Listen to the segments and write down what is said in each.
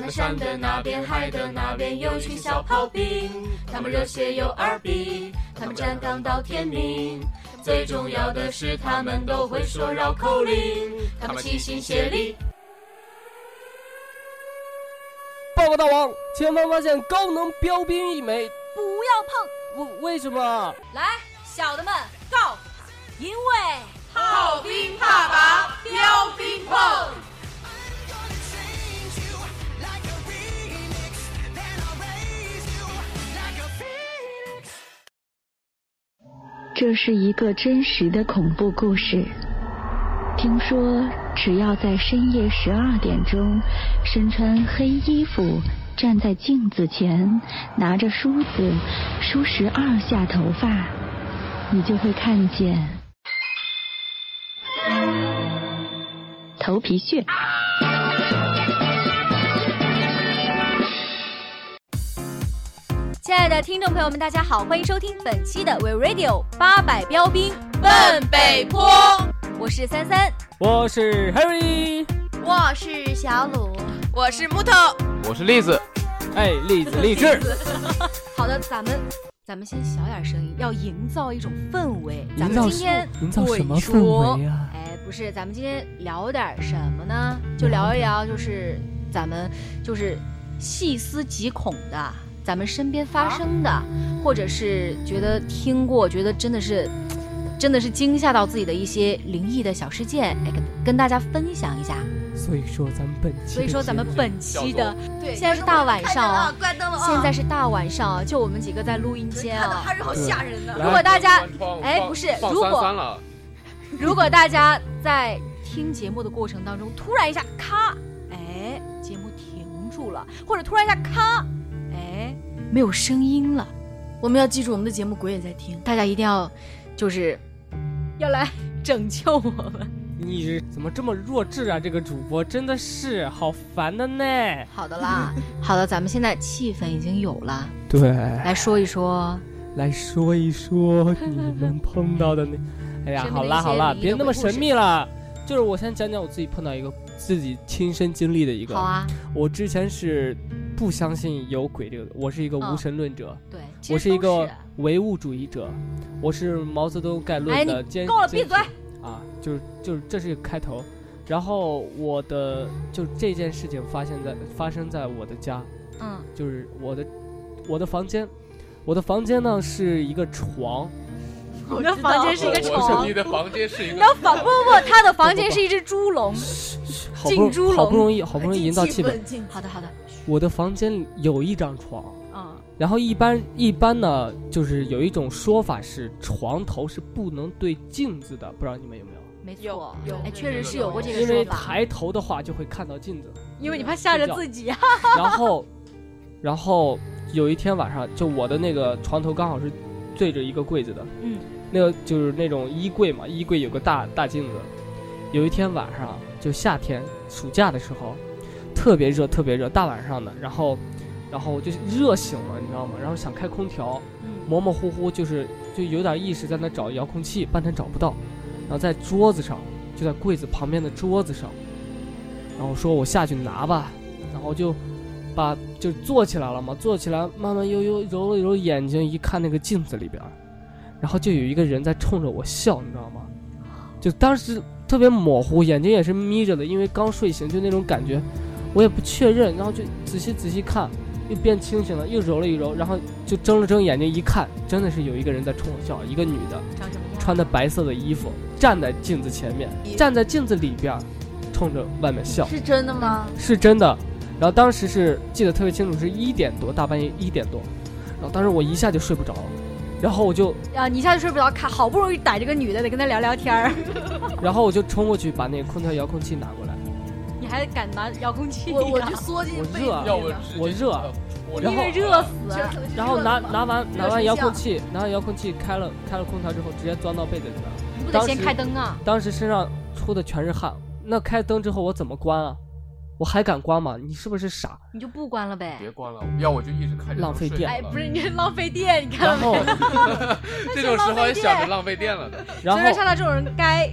看看山的那边，海的那边有群小炮兵，他们热血又二逼，他们站岗到天明。最重要的是，他们都会说绕口令，他们齐心协力。报告大王，前方发现高能标兵一枚，不要碰。为为什么？来，小的们告，因为炮兵怕把标兵碰。这是一个真实的恐怖故事。听说，只要在深夜十二点钟，身穿黑衣服，站在镜子前，拿着梳子梳十二下头发，你就会看见头皮屑。亲爱的听众朋友们，大家好，欢迎收听本期的 We Radio 八百标兵奔北坡。我是三三，我是 Harry，我是小鲁，我是木头，我是栗子。哎，栗子 励志。好的，咱们咱们先小点声音，要营造一种氛围。咱们今天营造什么氛围啊？哎，不是，咱们今天聊点什么呢？就聊一聊，就是咱们就是细思极恐的。咱们身边发生的，或者是觉得听过，觉得真的是，真的是惊吓到自己的一些灵异的小事件，哎，跟跟大家分享一下。所以说咱们本期，所以说咱们本期的，对，现在是大晚上啊，关灯了啊，现在是大晚上，就我们几个在录音间啊，还是好吓人的。如果大家，哎，不是，如果如果大家在听节目的过程当中，突然一下咔，哎，节目停住了，或者突然一下咔。哎，没有声音了。我们要记住我们的节目，鬼也在听。大家一定要，就是要来拯救我们。你怎么这么弱智啊？这个主播真的是好烦的呢。好的啦，好的，咱们现在气氛已经有了。对，来说一说，来说一说你们碰到的那…… 哎呀，好啦好啦，别那么神秘了。就是我先讲讲我自己碰到一个自己亲身经历的一个。好啊，我之前是。不相信有鬼这个，我是一个无神论者。对，我是一个唯物主义者。我是毛泽东概论的坚。够了，闭嘴！啊，就是就是，这是一个开头。然后我的就这件事情发生在发生在我的家。嗯。就是我的我的房间，我的房间呢是一个床。我的房间是一个床。你的房间是一个。那房不不不，他的房间是一只猪笼。进猪笼。好不容易好不容易营造气氛。好的好的。我的房间有一张床，嗯，然后一般一般呢，就是有一种说法是床头是不能对镜子的，不知道你们有没有？没错，有，哎，确实是有过这个说法。因为抬头的话就会看到镜子，因为你怕吓着自己。然后，然后有一天晚上，就我的那个床头刚好是对着一个柜子的，嗯，那个就是那种衣柜嘛，衣柜有个大大镜子。有一天晚上，就夏天暑假的时候。特别热，特别热，大晚上的，然后，然后我就热醒了，你知道吗？然后想开空调，模模糊糊就是就有点意识在那找遥控器，半天找不到，然后在桌子上，就在柜子旁边的桌子上，然后说我下去拿吧，然后就把就坐起来了嘛，坐起来慢慢悠悠揉了揉眼睛，一看那个镜子里边，然后就有一个人在冲着我笑，你知道吗？就当时特别模糊，眼睛也是眯着的，因为刚睡醒，就那种感觉。我也不确认，然后就仔细仔细看，又变清醒了，又揉了一揉，然后就睁了睁眼睛一看，真的是有一个人在冲我笑，一个女的，穿的白色的衣服，站在镜子前面，站在镜子里边，冲着外面笑。是真的吗？是真的。然后当时是记得特别清楚，是一点多，大半夜一点多。然后当时我一下就睡不着了，然后我就啊，你一下就睡不着，看好不容易逮着个女的，得跟她聊聊天儿。然后我就冲过去把那个空调遥控器拿过来。还敢拿遥控器？我我就缩进被子里。我热，我热，因为热死。然后拿拿完拿完遥控器，拿完遥控器开了开了空调之后，直接钻到被子里了。你不得先开灯啊？当时身上出的全是汗，那开灯之后我怎么关啊？我还敢关吗？你是不是傻？你就不关了呗。别关了，要我就一直开着。浪费电。哎，不是，你是浪费电，你看。然后这种时候也想着浪费电了的。然后像他这种人该。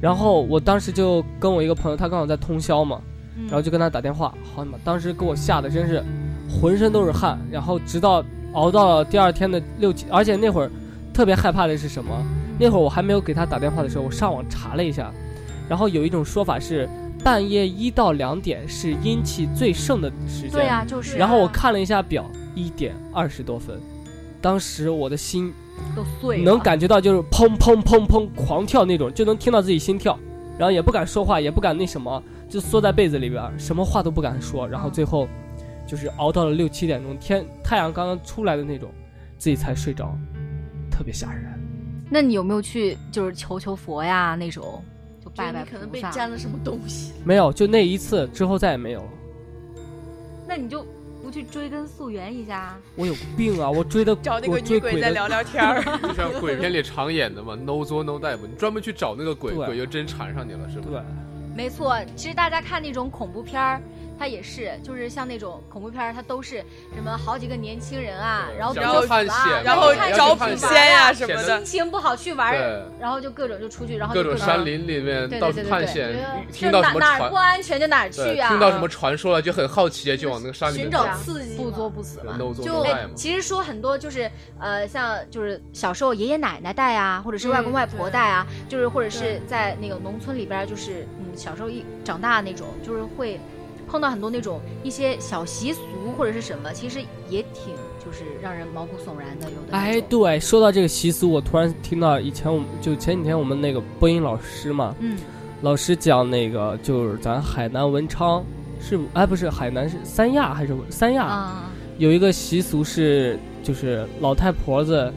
然后我当时就跟我一个朋友，他刚好在通宵嘛，嗯。然后就跟他打电话，好你妈，当时给我吓得真是浑身都是汗，然后直到熬到了第二天的六七，而且那会儿特别害怕的是什么？那会儿我还没有给他打电话的时候，我上网查了一下，然后有一种说法是半夜一到两点是阴气最盛的时间，对呀、就是啊、然后我看了一下表，一点二十多分，当时我的心都碎了，能感觉到就是砰砰砰砰狂跳那种，就能听到自己心跳，然后也不敢说话，也不敢那什么，就缩在被子里边，什么话都不敢说，然后最后就是熬到了六七点钟，天太阳刚刚出来的那种，自己才睡着，特别吓人。那你有没有去就是求求佛呀那种，就拜拜可能被沾了什么东西。没有，就那一次之后再也没有了。那你就不去追根溯源一下？我有病啊！我追的找那个女鬼再聊聊天儿。就像鬼片里常演的嘛，no 作 no die 嘛，你专门去找那个鬼，鬼就真缠上你了，是吧？对，没错，其实大家看那种恐怖片儿，它也是，就是像那种恐怖片儿，它都是什么好几个年轻人啊，然后想就死了去探险然后看找去捕仙呀什什么的心。情不好去玩儿，然后就各种就出去，然后就各种山林里面对到处对对对探险对，听到什么就哪哪儿不安全就哪儿，去啊，听到什么传说了就很好奇，就往那个山里面寻找刺激嘛，不作不死嘛。就哎，。其实说很多就是呃，像就是小时候爷爷奶奶带啊，或者是外公嗯外婆带啊，就是或者是在那个农村里边儿，就是嗯小时候一长大那种，就是会碰到很多那种一些小习俗或者是什么，其实也挺就是让人毛骨悚然的，有的哎，对，说到这个习俗，我突然听到以前我们就前几天我们那个播音老师嘛，嗯。老师讲那个就是咱海南文昌是哎不是海南是三亚还是三亚、啊。有一个习俗是就是老太婆子，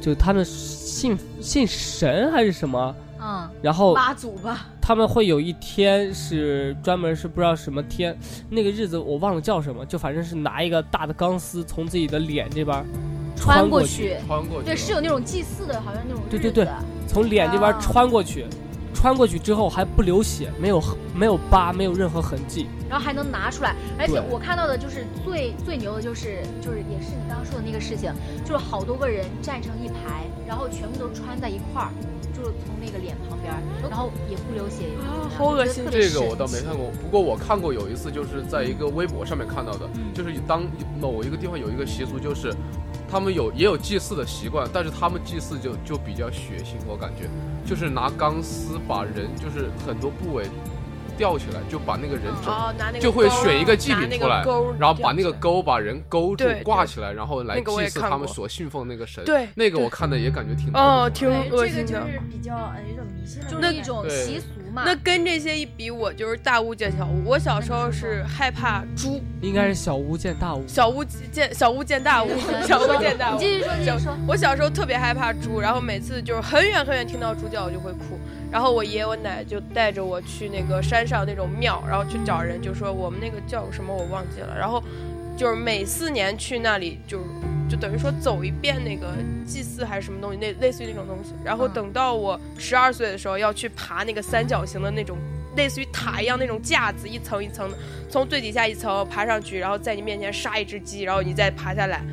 就他们信信神还是什么，嗯。然后妈祖吧，他们会有一天是专门是不知道什么天，那个日子我忘了叫什么，就反正是拿一个大的钢丝从自己的脸这边穿过过去，穿过去。对，是有那种祭祀的，好像那种对对对日子从脸这边啊穿过去，穿过去之后还不流血，没有没有疤，没有任何痕迹。然后还能拿出来，而且我看到的就是最最牛的就是就是也是你刚刚说的那个事情，就是好多个人站成一排，然后全部都穿在一块儿，就是从那个脸旁边，然后也不流血，也不怎么样啊好恶心这个我倒没看过，不过我看过有一次，就是在一个微博上面看到的，嗯就是当某一个地方有一个习俗，就是他们有也有祭祀的习惯，但是他们祭祀就就比较血腥，我感觉。就是拿钢丝把人就是很多部位吊起来，就把那个人整哦，个就会选一个祭品出来然后把那个钩把人勾住挂起来，然后来祭祀他们所信奉那个神。对对那个我看的也感觉挺哦，挺恶心的。就是比较呃一种迷信的，就是一种对习俗嘛。那跟这些一比，我就是大巫见小巫。我小时候是害怕猪，应该是小巫见大巫。小巫见小巫见大巫，小巫见大巫。你继续说，继续说。我小时候特别害怕猪，然后每次就是很远很远听到猪叫我就会哭，然后我爷爷我奶就带着我去那个山上那种庙，然后去找人，就说我们那个叫什么我忘记了，然后就是每四年去那里就是就等于说走一遍那个祭祀还是什么东西，那类似于那种东西，然后嗯等到我十二岁的时候要去爬那个三角形的那种。类似于塔一样那种架子，一层一层的，从最底下一层爬上去，然后在你面前杀一只鸡，然后你再爬下来，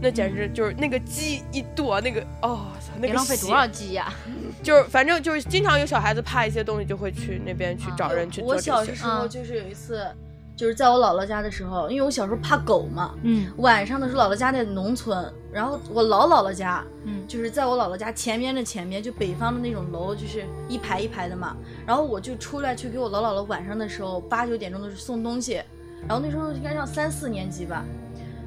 那简直就是那个鸡一剁，那个哦，那个血浪费多少鸡呀？就是反正就是经常有小孩子怕一些东西，就会去那边去找人去做我。小时候嗯就是有一次，就是在我姥姥家的时候，因为我小时候怕狗嘛，嗯晚上的时候姥姥家在农村，然后我老姥姥家嗯就是在我姥姥家前面的前面，就北方的那种楼，就是一排一排的嘛。然后我就出来去给我老姥姥晚上的时候八九点钟的时候送东西，然后那时候应该上三四年级吧。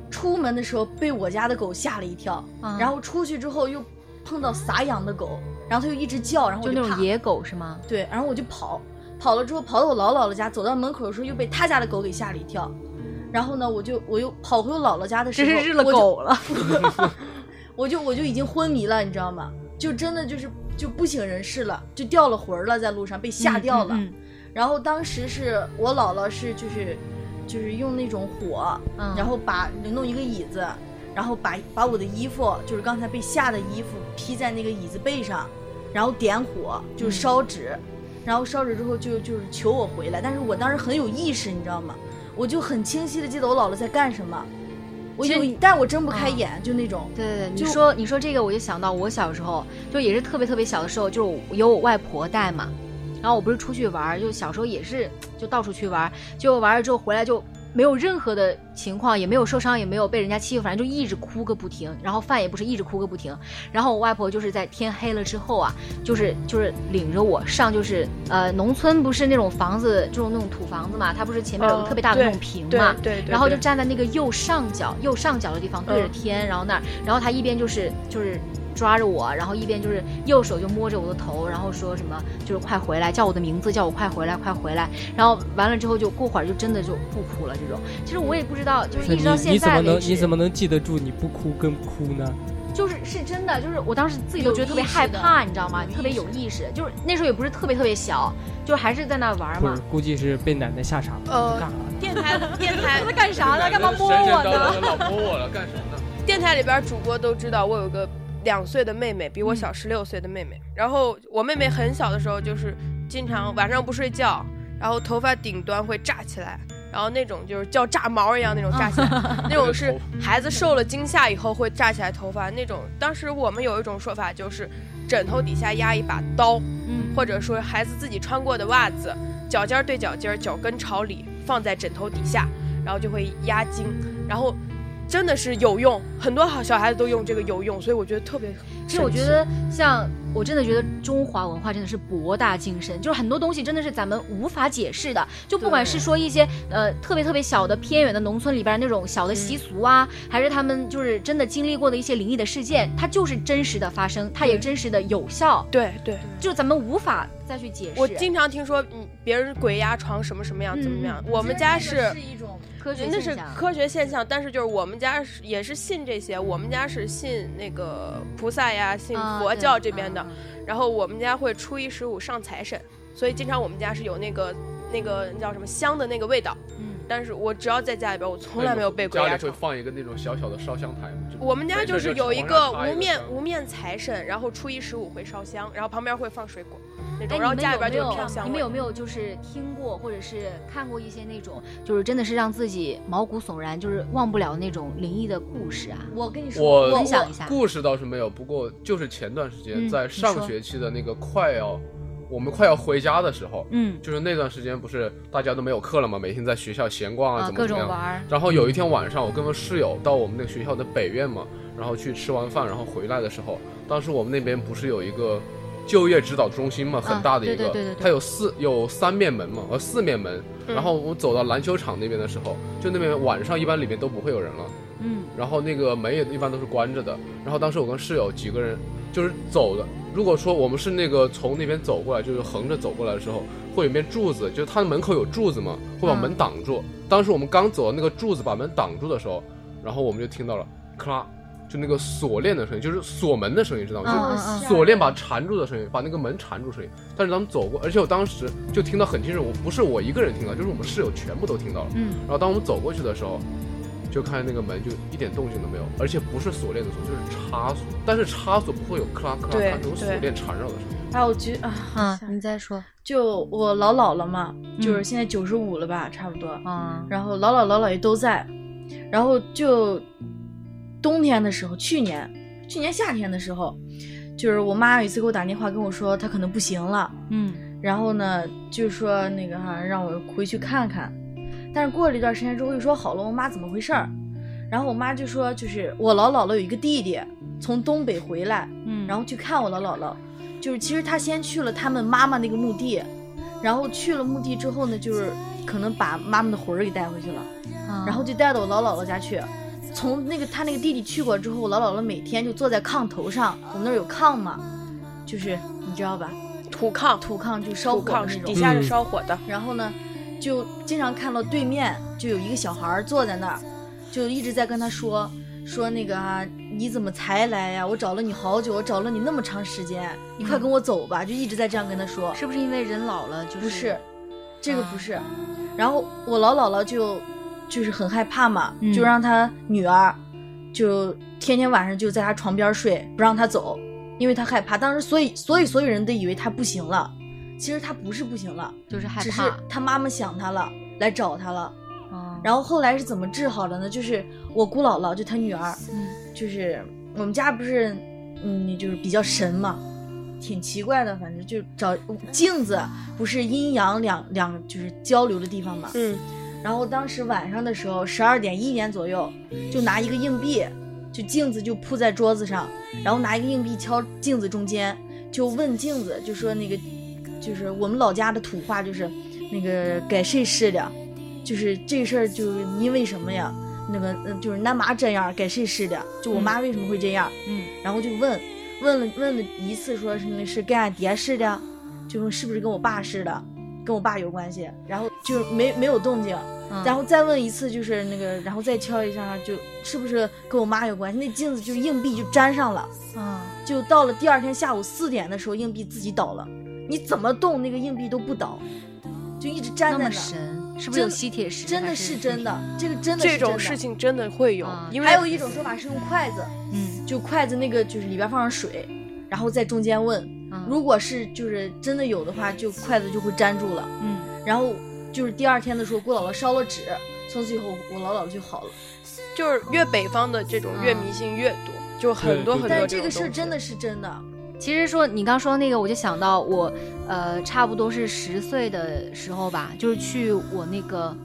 出门的时候被我家的狗吓了一跳，嗯然后出去之后又碰到撒养的狗，然后它就一直叫，然后就那种野狗是吗？对，然后我就跑，跑了之后跑到我姥姥姥家，走到门口的时候又被他家的狗给吓了一跳，然后呢，我就我又跑回我姥姥家的时候，这是日了狗了。我就我就已经昏迷了，你知道吗？就真的就是就不省人事了，就掉了魂儿了，在路上被吓掉了。嗯然后当时是我姥姥是就是就是用那种火，嗯然后把弄一个椅子，然后把把我的衣服就是刚才被吓的衣服披在那个椅子背上，然后点火就是烧纸，然后烧纸之后就就是求我回来，但是我当时很有意识，你知道吗？我就很清晰的记得我姥姥在干什么，我有其实你，但我睁不开嗯眼，就那种。对对对，你就说你说这个，我就想到我小时候，就也是特别特别小的时候，就是有我外婆带嘛，然后我不是出去玩，就小时候也是就到处去玩儿，结果玩了之后回来就没有任何的情况，也没有受伤，也没有被人家欺负，反正就一直哭个不停，然后饭也不是一直哭个不停。然后我外婆就是在天黑了之后啊，就是就是领着我上，就是呃农村不是那种房子，就是那种土房子嘛，它不是前面有个哦特别大的那种屏对嘛，对对，然后就站在那个右上角右上角的地方对着嗯天，然后那儿，然后他一边就是就是抓着我，然后一边就是右手就摸着我的头，然后说什么就是快回来，叫我的名字，叫我快回来，快回来。然后完了之后就过会儿就真的就不哭了。这种其实我也不知道，就是一直到现在你怎么能你怎么能记得住你不哭跟哭呢？就是是真的，就是我当时自己都觉得特别害怕，你知道吗？有特别有意识，就是那时候也不是特别特别小，就是还是在那玩嘛。，估计是被奶奶吓傻了。呃干啥呢？电台电台在 干啥呢？干嘛摸我呢？的老摸我了，干什么呢？电台里边主播都知道，我有个两岁的妹妹，比我小十六岁的妹妹。然后我妹妹很小的时候，就是经常晚上不睡觉，然后头发顶端会炸起来，然后那种就是叫炸毛一样那种炸起来，那种是 孩子受了惊吓以后会炸起来头发那种。当时我们有一种说法，就是枕头底下压一把刀，嗯，或者说孩子自己穿过的袜子，脚尖儿对脚尖儿，脚跟朝里，放在枕头底下，然后就会压惊，然后真的是有用，很多好小孩子都用这个有用，所以我觉得特别。其实我觉得，像我真的觉得中华文化真的是博大精深，就是很多东西真的是咱们无法解释的。就不管是说一些呃特别特别小的偏远的农村里边那种小的习俗啊，还是他们就是真的经历过的一些灵异的事件，它就是真实的发生，它也真实的有效，对对，就咱们无法再去解释。我经常听说，嗯，别人鬼压床什么什么样，怎么样？我们家是。是一种科学那是，科学现象，但是就是我们家是也是信这些，我们家是信那个菩萨呀，信佛教这边的。嗯然后我们家会初一十五上财神，所以经常我们家是有那个那个叫什么香的那个味道。嗯，但是我只要在家里边，我从来没有被鬼压床家里会。放一个那种小小的烧香台我们家就是有一床上插一无面无面财神，然后初一十五会烧香，然后旁边会放水果那哎，种，然后你们家里边就有没有飘香味你们有。没有就是听过或者是看过一些那种，就是真的是让自己毛骨悚然，就是忘不了那种灵异的故事啊？我跟你说，我分享一下故事倒是没有，不过就是前段时间嗯在上学期的那个快要我们快要回家的时候，嗯就是那段时间不是大家都没有课了嘛，每天在学校闲逛啊，怎么怎么样。种玩，然后有一天晚上，我跟我室友到我们那个学校的北院嘛，然后去吃完饭，然后回来的时候，当时我们那边不是有一个就业指导中心嘛，很大的一个，啊对对对对对它有四有三面门嘛，呃四面门。嗯然后我走到篮球场那边的时候，就那边晚上一般里面都不会有人了。嗯然后那个门也一般都是关着的。然后当时我跟室友几个人就是走的。如果说我们是那个从那边走过来，就是横着走过来的时候，会有一面柱子，就是它的门口有柱子嘛，会把门挡住。当时我们刚走到那个柱子把门挡住的时候，然后我们就听到了咔啦，就那个锁链的声音，就是锁门的声音，知道吗？嗯就锁链把缠住的声音，把那个门缠住声音。但是咱们走过，而且我当时就听到很清楚，我不是我一个人听到，就是我们室友全部都听到了。嗯，然后当我们走过去的时候，就看见那个门就一点动静都没有，而且不是锁链的锁，就是插锁，但是插锁不会有咔啦咔啦对咔啦那种锁链缠绕的声音。哎，我觉啊，啊，你再说，就我老姥了嘛，就是嗯现在九十五了吧，差不多。嗯，然后老姥老姥爷都在，然后就冬天的时候，去年去年夏天的时候，就是我妈有一次给我打电话跟我说她可能不行了，嗯。然后呢就说那个哈让我回去看看，但是过了一段时间之后又说好了，我妈怎么回事儿？然后我妈就说就是我老姥姥有一个弟弟从东北回来，嗯，然后去看我老姥姥，就是其实他先去了他们妈妈那个墓地，然后去了墓地之后呢，就是可能把妈妈的魂儿给带回去了，嗯然后就带到我老姥姥家去。从那个他那个弟弟去过之后，我老姥姥每天就坐在炕头上，我们那儿有炕嘛，就是你知道吧，土炕，土炕就烧火的那种。底下是嗯烧火的。然后呢，就经常看到对面就有一个小孩坐在那儿，就一直在跟他说说那个啊，你怎么才来呀？我找了你好久，我找了你那么长时间，你快跟我走吧！就一直在这样跟他说。是不是因为人老了就是不是，这个不是。然后我老姥姥就就是很害怕嘛，嗯就让他女儿就天天晚上就在他床边睡，不让他走，因为他害怕。当时所以所以所有人都以为他不行了，其实他不是不行了，就是害只是怕，她妈妈想他了，来找他了。嗯然后后来是怎么治好的呢？就是我姑姥姥，就她女儿，嗯就是我们家不是，嗯，就是比较神嘛，挺奇怪的，反正就找镜子，不是阴阳两两就是交流的地方嘛。嗯，然后当时晚上的时候，十二点一点左右，就拿一个硬币，就镜子就铺在桌子上，然后拿一个硬币敲镜子中间，就问镜子，就说那个，就是我们老家的土话，就是那个该谁事了，就是这事儿就因为什么呀？那个嗯，就是俺妈这样，该谁事的？就我妈为什么会这样？嗯，然后就问，问了问了一次，说是那是跟俺爹似的，就说是不是跟我爸似的，跟我爸有关系，然后就没没有动静，嗯然后再问一次，就是那个，然后再敲一下，就是不是跟我妈有关系？那镜子就硬币就粘上了，嗯，就到了第二天下午四点的时候，硬币自己倒了，你怎么动那个硬币都不倒，就一直粘在那儿。神，是不是有吸铁石？真的是真的，这个真的是这种事情真的会有啊，因为还有一种说法是用筷子，嗯就筷子那个就是里边放上水，然后在中间问，嗯如果是就是真的有的话，就筷子就会粘住了。嗯，然后就是第二天的时候，郭姥姥烧了纸，从此以后我老姥姥就好了。就是越北方的这种越迷信越多，就很多很多但是这个事儿真的是真的，其实说你刚说那个，我就想到我，呃，差不多是十岁的时候吧，就是去我那个，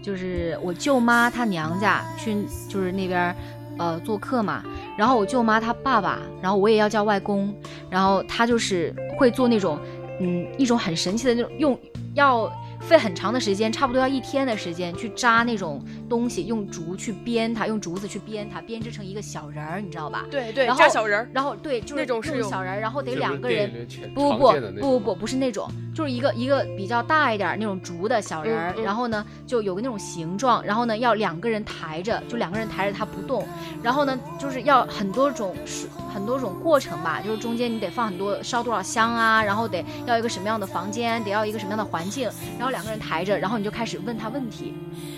就是我舅妈她娘家去，就是那边儿，呃，做客嘛。然后我舅妈她爸爸，然后我也要叫外公，然后他就是会做那种，嗯，一种很神奇的那种用要。费很长的时间，差不多要一天的时间去扎那种东西，用竹去编它，用竹子去编它，编织成一个小人儿，你知道吧？对对然后扎小人儿，然后对，就是那种是小人儿，然后得两个人不不不不不不是那种，就是一个一个比较大一点那种竹的小人儿，嗯嗯然后呢就有个那种形状，然后呢要两个人抬着，就两个人抬着它不动，然后呢就是要很多种是很多种过程吧，就是中间你得放很多烧多少香啊，然后得要一个什么样的房间，得要一个什么样的环境，然后两个人抬着，然后你就开始问他问题，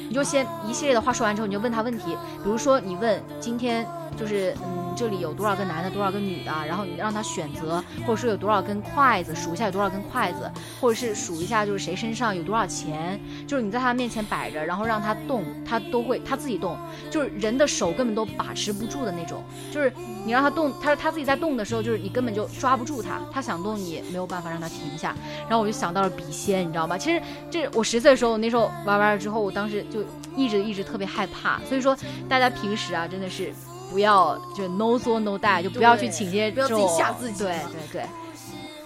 你就先一系列的话说完之后，你就问他问题，比如说你问今天就是嗯这里有多少个男的，多少个女的，然后你让他选择，或者说有多少根筷子，数一下有多少根筷子，或者是数一下就是谁身上有多少钱，就是你在他面前摆着，然后让他动，他都会他自己动，就是人的手根本都把持不住的那种，就是你让他动，他他自己在动的时候，就是你根本就抓不住他，他想动你没有办法让他停下。然后我就想到了笔仙，你知道吗？其实这我十岁的时候，那时候玩完了之后，我当时就一直一直特别害怕。所以说，大家平时啊，真的是不要就 no 作 no die，就不要去对请些不要自己这种吓自己对对对。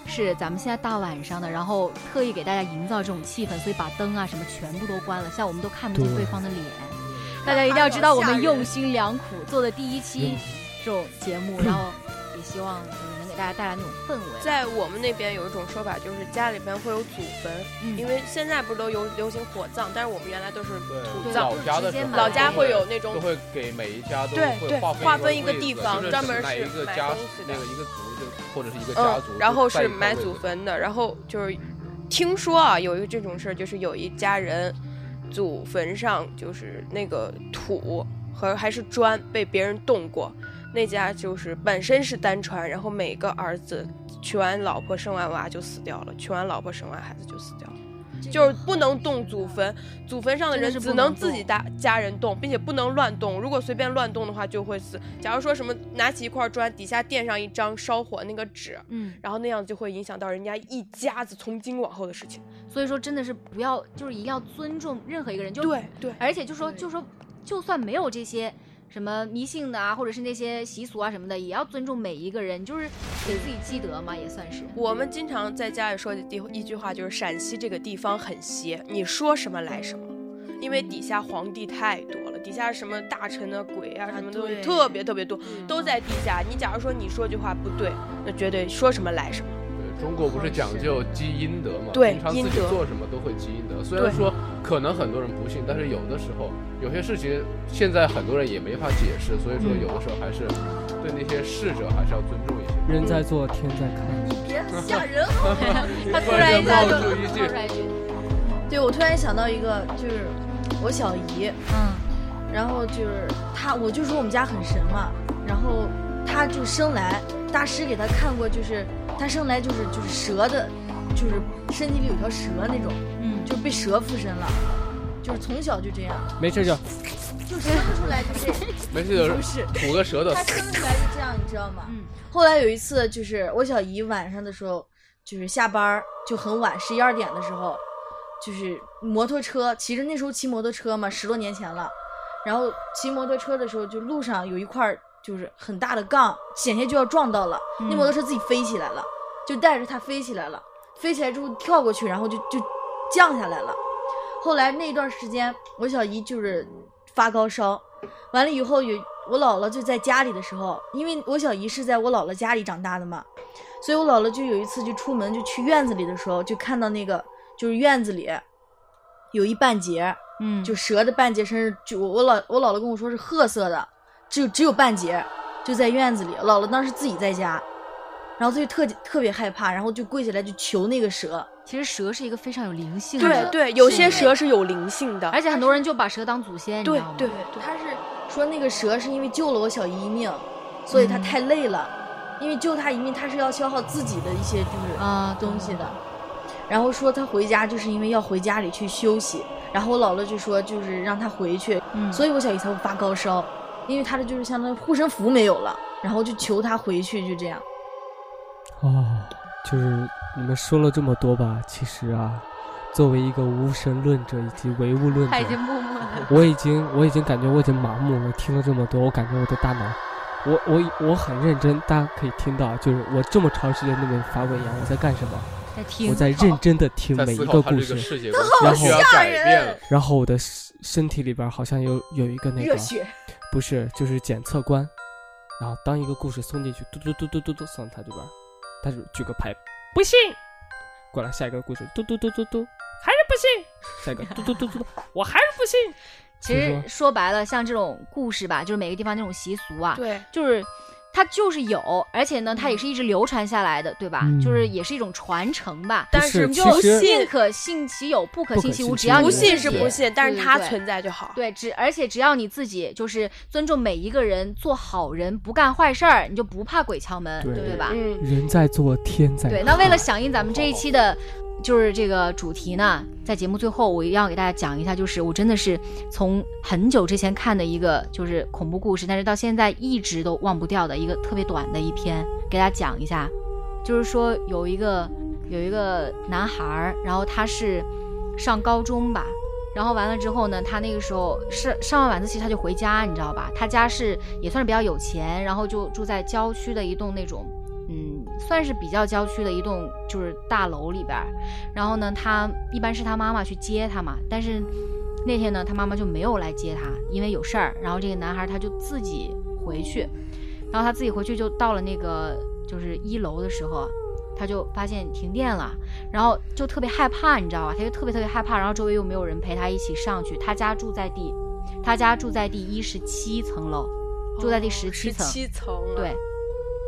是，咱们现在大晚上的，然后特意给大家营造这种气氛，所以把灯啊什么全部都关了，像我们都看不见对对方的脸。大家一定要知道，我们用心良苦做的第一期这种节目，然后也希望给大家带来那种氛围。在我们那边有一种说法，就是家里边会有祖坟，嗯因为现在不是都有流行火葬，但是我们原来都是土葬对老。家的时候，老家会有那种都会给每一家都对对会划划分一个地方专门是买一个家东西的那个一个族就或者是一个家嗯族，，然后是买祖坟的，然后就是听说啊，有一个这种事儿，就是有一家人祖坟上就是那个土和还是砖被别人动过，那家就是本身是单传，然后每个儿子娶完老婆生完娃就死掉了，娶完老婆生完孩子就死掉了。就是不能动祖坟，祖坟上的人只能自己家家人动，并且不能乱动。如果随便乱动的话，就会死。假如说什么拿起一块砖，底下垫上一张烧火那个纸，嗯，然后那样就会影响到人家一家子从今往后的事情。所以说真的是不要，就是一定要尊重任何一个人，就对对，而且就说就说，就算没有这些什么迷信的啊，或者是那些习俗啊什么的，也要尊重每一个人，就是给自己积德嘛，也算是。我们经常在家里说的第一句话就是陕西这个地方很邪，你说什么来什么。因为底下皇帝太多了，底下什么大臣啊、鬼啊啊什么东西对特别特别多，嗯都在地下。你假如说你说句话不对，那绝对说什么来什么。对中国不是讲究积阴德嘛？对平常自己做什么都会积阴德。虽然说可能很多人不信，但是有的时候有些事情现在很多人也没法解释，所以说有的时候还是对那些逝者还是要尊重一些。人在做，天在看。你别吓人好吗？他突然一下就冒出一句冒出来一句，对，我突然想到一个，就是我小姨，嗯然后就是她，我就说我们家很神嘛，然后她就生来，大师给她看过，就是她生来就是就是蛇的，就是身体里有条蛇那种，嗯，就是被蛇附身了，就是从小就这样，没事就就生出来就这，没事就不是吐个舌头他，生出来就这样，你知道吗？嗯后来有一次，就是我小姨晚上的时候，就是下班就很晚，十一二点的时候，就是摩托车骑着那时候骑摩托车嘛，十多年前了。然后骑摩托车的时候，就路上有一块儿就是很大的杠，险些就要撞到了。那摩托车自己飞起来了，就带着它飞起来了。飞起来之后跳过去，然后就就降下来了。后来那一段时间，我小姨就是发高烧，完了以后有我姥姥就在家里的时候，因为我小姨是在我姥姥家里长大的嘛，所以我姥姥就有一次就出门就去院子里的时候，就看到那个就是院子里有一半截，嗯，就蛇的半截身，就我我姥我姥姥跟我说是褐色的，只有只有半截，就在院子里。姥姥当时自己在家，然后她就特特别害怕，然后就跪下来就求那个蛇。其实蛇是一个非常有灵性的，对对，有些蛇是有灵性的，而且很多人就把蛇当祖先，你知道吗？对对他是说那个蛇是因为救了我小姨一命，所以他太累了，因为救他一命，他是要消耗自己的一些就是啊东西的。然后说他回家就是因为要回家里去休息，然后我姥姥就说就是让他回去，嗯所以我小姨才会发高烧，因为他的就是相当于护身符没有了，然后就求他回去，就这样。哦，就是你们说了这么多吧，其实啊，作为一个无神论者以及唯物论者他已，经默默的，我已经我已经感觉我已经麻木了。听了这么多，我感觉我的大脑，我我我很认真，大家可以听到，就是我这么长时间都没发过言，我在干什么？在听，我在认真的听每一个个故事，然后需要改变。然后我的身身体里边好像有有一个那个热血，不是，就是检测官。然后当一个故事送进去，嘟嘟嘟嘟嘟嘟送他这边，他就举个牌，不信。过来下一个故事，嘟嘟嘟嘟嘟，还是不信。下一个嘟嘟嘟嘟嘟，我还是不信。其实说白了，像这种故事吧，就是每个地方那种习俗啊，对，就是它就是有，而且呢，它也是一直流传下来的，对吧？嗯就是也是一种传承吧。但是你就信可信其有，不可信其无。其只要你自不信是己不信，但是它存在就好。对，只而且只要你自己就是尊重每一个人，做好人，不干坏事儿，你就不怕鬼敲门，对对吧？嗯，人在做，天在对，那为了响应咱们这一期的，就是这个主题呢，在节目最后，我一定要给大家讲一下，就是我真的是从很久之前看的一个就是恐怖故事，但是到现在一直都忘不掉的一个特别短的一篇，给大家讲一下。就是说有一个有一个男孩儿，然后他是上高中吧。然后完了之后呢，他那个时候是上完晚自习他就回家，你知道吧？他家是也算是比较有钱，然后就住在郊区的一栋那种，算是比较郊区的一栋就是大楼里边儿。然后呢，他一般是他妈妈去接他嘛，但是那天呢，他妈妈就没有来接他，因为有事儿。然后这个男孩他就自己回去，然后他自己回去就到了那个就是一楼的时候。他就发现停电了，然后就特别害怕，你知道吧？他就特别特别害怕，然后周围又没有人陪他一起上去。他家住在第，他家住在第一十七层楼，住在第十七层。哦七层啊，对，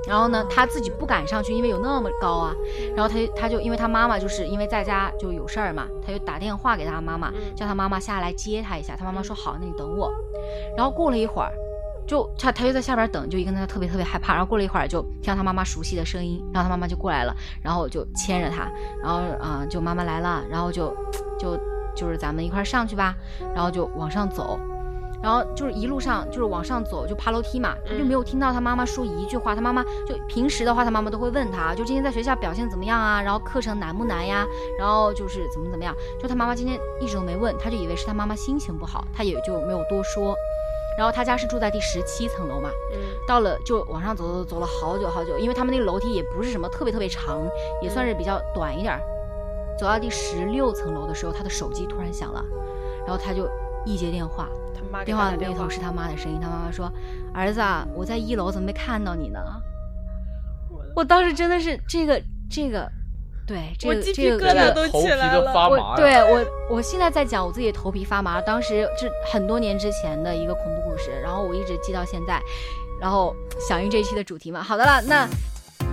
然后呢，他自己不敢上去，因为有那么高啊。然后他就他就因为他妈妈就是因为在家就有事儿嘛，他就打电话给他妈妈，嗯叫他妈妈下来接他一下。他妈妈说好，那你等我。然后过了一会儿，就他他就在下边等，就一个人他特别特别害怕。然后过了一会儿，就听到他妈妈熟悉的声音，然后他妈妈就过来了，然后就牵着他，然后啊、呃就妈妈来了，然后就就就是咱们一块儿上去吧，然后就往上走。然后就是一路上就是往上走，就爬楼梯嘛，他就没有听到他妈妈说一句话。他妈妈就平时的话，他妈妈都会问他，就今天在学校表现怎么样啊？然后课程难不难呀？然后就是怎么怎么样。就他妈妈今天一直都没问，他就以为是他妈妈心情不好，他也就没有多说。然后他家是住在第十七层楼嘛，嗯，到了就往上走走走了好久好久，因为他们那个楼梯也不是什么特别特别长，也算是比较短一点儿。走到第十六层楼的时候，他的手机突然响了，然后他就一接电话，他妈电话话那头是他妈的声音，他妈妈说：“儿子啊，我在一楼，怎么没看到你呢？”我当时真的是这个这个，对这个这个这个头皮都发麻呀。对我我现在在讲，我自己的头皮发麻。当时是很多年之前的一个恐怖故事，然后我一直记到现在，然后响应这一期的主题嘛。好的了，那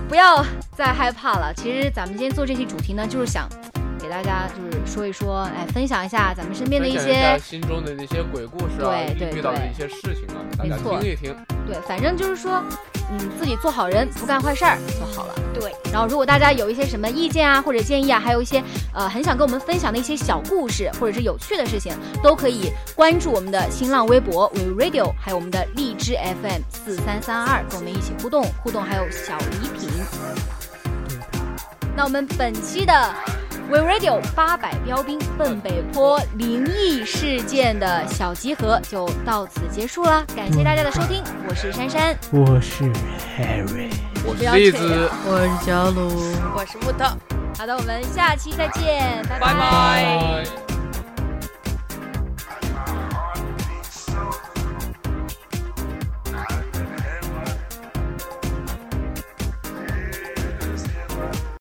不要再害怕了。其实咱们今天做这期主题呢，就是想给大家就是说一说，哎，分享一下咱们身边的一些，心中的那些鬼故事啊，对对遇到的一些事情啊，大家没错听一听。对，反正就是说，嗯，自己做好人，不干坏事儿就好了。对，然后，如果大家有一些什么意见啊，或者建议啊，还有一些呃很想跟我们分享的一些小故事，或者是有趣的事情，都可以关注我们的新浪微博 We Radio，还有我们的荔枝 FM 四三三二，跟我们一起互动，互动还有小礼品。那我们本期的 We Radio 八百标兵奔北坡灵异事件的小集合就到此结束了，感谢大家的收听，我是珊珊，我是 Harry。我是不要这栗子，我是小鲁，我是木头，好的，我们下期再见，拜拜拜。拜。